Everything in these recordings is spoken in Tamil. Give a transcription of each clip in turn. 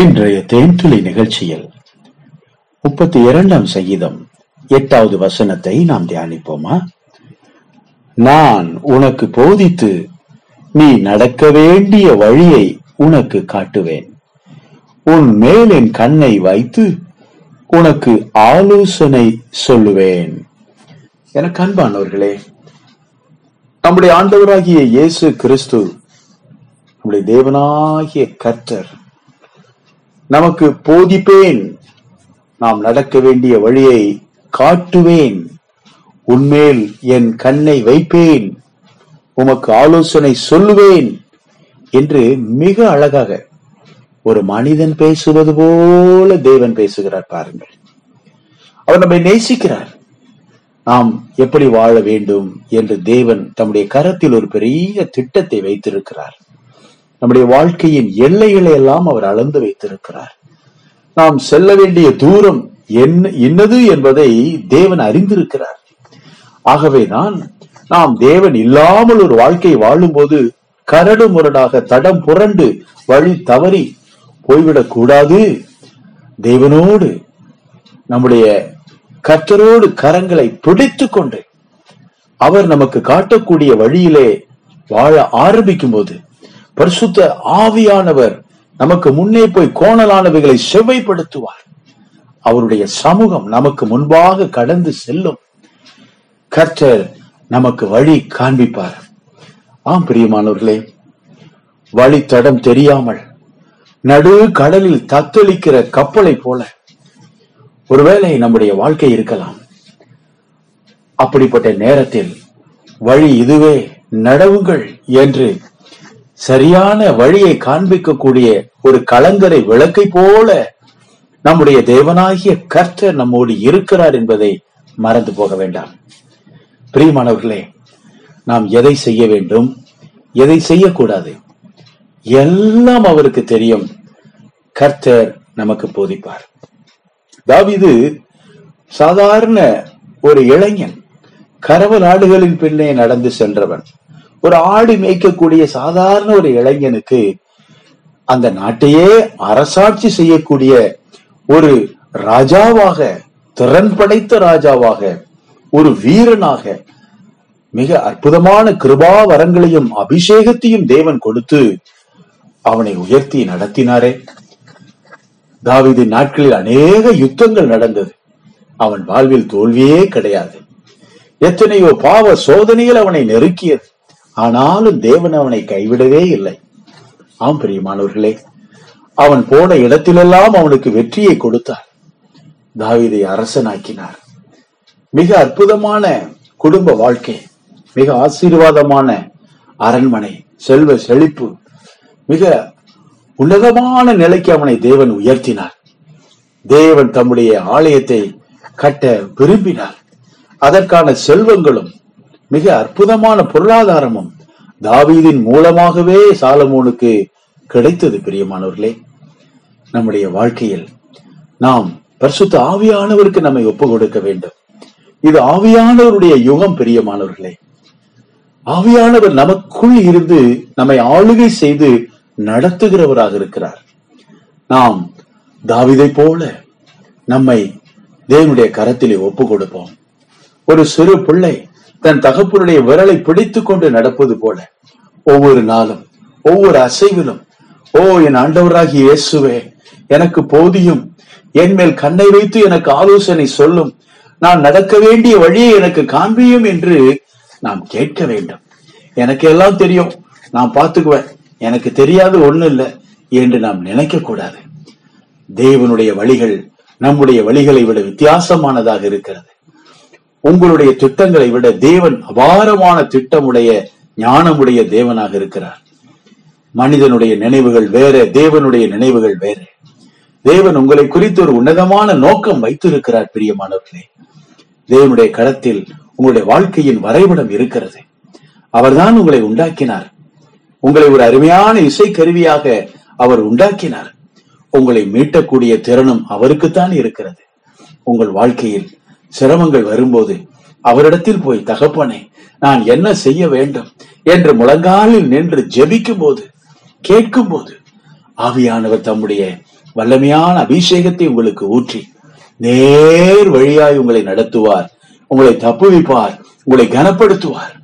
இன்றைய தேன்துளி நிகழ்ச்சியில் முப்பத்தி இரண்டாம் சங்கீதம் எட்டாவது வசனத்தை நாம் தியானிப்போமா? நான் உனக்கு போதித்து நீ நடக்க வேண்டிய வழியை உனக்கு காட்டுவேன். உன் மேல் என் கண்ணை வைத்து உனக்கு ஆலோசனை சொல்லுவேன். எனக்கு அன்பானவர்களே நம்முடைய ஆண்டவராகிய இயேசு கிறிஸ்து நம்முடைய தேவனாகிய கர்த்தர் நமக்கு போதிப்பேன். நாம் நடக்க வேண்டிய வழியை காட்டுவேன். உன்மேல் என் கண்ணை வைப்பேன். உமக்கு ஆலோசனை சொல்லுவேன் என்று மிக அழகாக ஒரு மனிதன் பேசுவது போல தேவன் பேசுகிறார் பாருங்கள். அவர் நம்மை நேசிக்கிறார். நாம் எப்படி வாழ வேண்டும் என்று தேவன் தம்முடைய கரத்தில் ஒரு பெரிய திட்டத்தை வைத்திருக்கிறார். நம்முடைய வாழ்க்கையின் எல்லைகளை எல்லாம் அவர் அளந்து வைத்திருக்கிறார். நாம் செல்ல வேண்டிய தூரம் என்ன இன்னது என்பதை தேவன் அறிந்திருக்கிறார். ஆகவேதான் நாம் தேவன் இல்லாமல் ஒரு வாழ்க்கை வாழும்போது கரடு முரடாக தடம் புரண்டு வழி தவறி போய்விடக் கூடாது. தேவனோடு நம்முடைய கர்த்தரோடு கரங்களை பிடித்து கொண்டு அவர் நமக்கு காட்டக்கூடிய வழியிலே வாழ ஆரம்பிக்கும் போது பரிசுத்த ஆவியானவர் நமக்கு முன்னே போய் கோணலானவைகளை செவ்வைப்படுத்துவார். அவருடைய சமூகம் நமக்கு முன்பாக கடந்து செல்லும். கர்த்தர் நமக்கு வழி காண்பிப்பார். ஆம் பிரியமானவர்களே வழித்தடம் தெரியாமல் நடு கடலில் தத்தளிக்கிற கப்பலை போல ஒருவேளை நம்முடைய வாழ்க்கை இருக்கலாம். அப்படிப்பட்ட நேரத்தில் வழி இதுவே நடவுங்கள் என்று சரியான வழியை காண்பிக்கக்கூடிய ஒரு கலங்கரை விளக்கை போல நம்முடைய தேவனாகிய கர்த்தர் நம்மோடு இருக்கிறார் என்பதை மறந்து போக வேண்டாம். பிரியமானவர்களே நாம் எதை செய்ய வேண்டும் எதை செய்யக்கூடாது எல்லாம் அவருக்கு தெரியும். கர்த்தர் நமக்கு போதிப்பார். தாவிது சாதாரண ஒரு இளைஞன் கரவ நாடுகளின் பின்னே நடந்து சென்றவன். ஒரு ஆடு மேய்க்கக்கூடிய சாதாரண ஒரு இளைஞனுக்கு அந்த நாட்டையே அரசாட்சி செய்யக்கூடிய ஒரு ராஜாவாக திறன் படைத்த ராஜாவாக ஒரு வீரனாக மிக அற்புதமான கிருபா வரங்களையும் அபிஷேகத்தையும் தேவன் கொடுத்து அவனை உயர்த்தி நடத்தினாரே. தாவிதின் நாட்களில் அநேக யுத்தங்கள் நடந்தது. அவன் வாழ்வில் தோல்வியே கிடையாது. எத்தனையோ பாவ சோதனைகள் அவனை நெருக்கியது. ஆனாலும் தேவன் அவனை கைவிடவே இல்லை. ஆம் பிரியமானவர்களே அவன் போன இடத்திலெல்லாம் அவனுக்கு வெற்றியை கொடுத்தார். தாவிதை அரசனாக்கினார். மிக அற்புதமான குடும்ப வாழ்க்கை மிக ஆசீர்வாதமான அரண்மனை செல்வ செழிப்பு மிக உன்னதமான நிலைக்கு அவனை தேவன் உயர்த்தினார். தேவன் தம்முடைய ஆலயத்தை கட்ட விரும்பினார். அதற்கான செல்வங்களும் மிக அற்புதமான பொருளாதாரமும் தாவீதின் மூலமாகவே சாலமோனுக்கு கிடைத்தது பிரியமானவர்களே. நம்முடைய வாழ்க்கையில் நாம் பரிசுத்த ஆவியானவருக்கு நம்மை ஒப்பு கொடுக்க வேண்டும். இது ஆவியானவருடைய யுகம் பிரியமானவர்களே. ஆவியானவர் நமக்குள் இருந்து நம்மை ஆளுகை செய்து நடத்துகிறவராக இருக்கிறார். நாம் தாவிதை போல நம்மை தேவனுடைய கரத்திலே ஒப்பு கொடுப்போம். ஒரு சிறு பிள்ளை தன் தகப்பனுடைய விரலை பிடித்துக் கொண்டு நடப்பது போல ஒவ்வொரு நாளும் ஒவ்வொரு அசைவிலும் ஓ என் ஆண்டவராகி இயேசுவே எனக்கு போதியும். என் மேல் கண்ணை வைத்து எனக்கு ஆலோசனை சொல்லும். நான் நடக்க வேண்டிய வழியை எனக்கு காண்பியும் என்று நாம் கேட்க வேண்டும். எனக்கு எல்லாம் தெரியும். நான் பார்த்துக்குவேன். எனக்கு தெரியாது ஒண்ணு இல்லை என்று நாம் நினைக்க கூடாது. தேவனுடைய வழிகள் நம்முடைய வழிகளை விட வித்தியாசமானதாக இருக்கிறது. உங்களுடைய திட்டங்களை விட தேவன் அபாரமான திட்டமுடைய ஞானமுடைய தேவனாக இருக்கிறார். மனிதனுடைய நினைவுகள் வேற தேவனுடைய நினைவுகள் வேற. தேவன் உங்களை குறித்து ஒரு உன்னதமான நோக்கம் வைத்திருக்கிறார் பிரியமானவர்களே. தேவனுடைய கடத்தில் உங்களுடைய வாழ்க்கையின் வரைபடம் இருக்கிறது. அவர்தான் உங்களை உண்டாக்கினார். உங்களை ஒரு அருமையான இசை கருவியாக அவர் உண்டாக்கினார். உங்களை மீட்டக்கூடிய திறனும் அவருக்குத்தான் இருக்கிறது. உங்கள் வாழ்க்கையில் சிரமங்கள் வரும்போது அவரிடத்தில் போய் தகப்பனே நான் என்ன செய்ய வேண்டும்? என்று முழங்காலில் நின்று ஜெபிக்கும் போது கேட்கும் போது ஆவியானவர் தம்முடைய வல்லமையான அபிஷேகத்தை உங்களுக்கு ஊற்றி நேர் வழியாய் உங்களை நடத்துவார் உங்களை தப்புவிப்பார் உங்களை கனப்படுத்துவார்.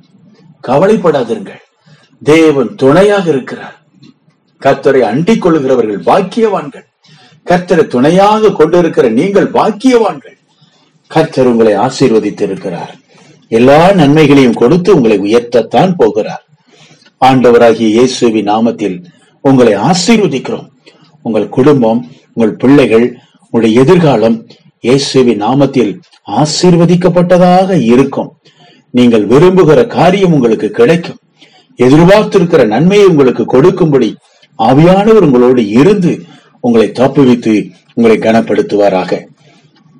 கவலைப்படாதிருங்கள். தேவன் துணையாக இருக்கிறார். கர்த்தரை அண்டிக் கொள்கிறவர்கள் பாக்கியவான்கள். கர்த்தரை துணையாக கொண்டிருக்கிற நீங்கள் பாக்கியவான்கள். கர்த்தர் உங்களை ஆசீர்வதித்திருக்கிறார். எல்லா நன்மைகளையும் கொடுத்து உங்களை உயர்த்தத்தான் போகிறார். ஆண்டவராகிய இயேசுவி நாமத்தில் உங்களை ஆசீர்வதிக்கிறோம். உங்கள் குடும்பம் உங்கள் பிள்ளைகள் உங்களுடைய எதிர்காலம் இயேசுவி நாமத்தில் ஆசீர்வதிக்கப்பட்டதாக இருக்கும். நீங்கள் விரும்புகிற காரியம் உங்களுக்கு கிடைக்கும். எதிர்பார்த்திருக்கிற நன்மையை உங்களுக்கு கொடுக்கும்படி ஆவியானவர் உங்களோடு இருந்து உங்களை தப்புவித்து உங்களை கனப்படுத்துவாராக.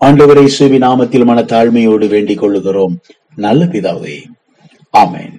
ஆண்டவரை சுவி நாமத்தில் மன தாழ்மையோடு வேண்டிக் கொள்ளுகிறோம். நல்ல பிதாவே. ஆமேன்.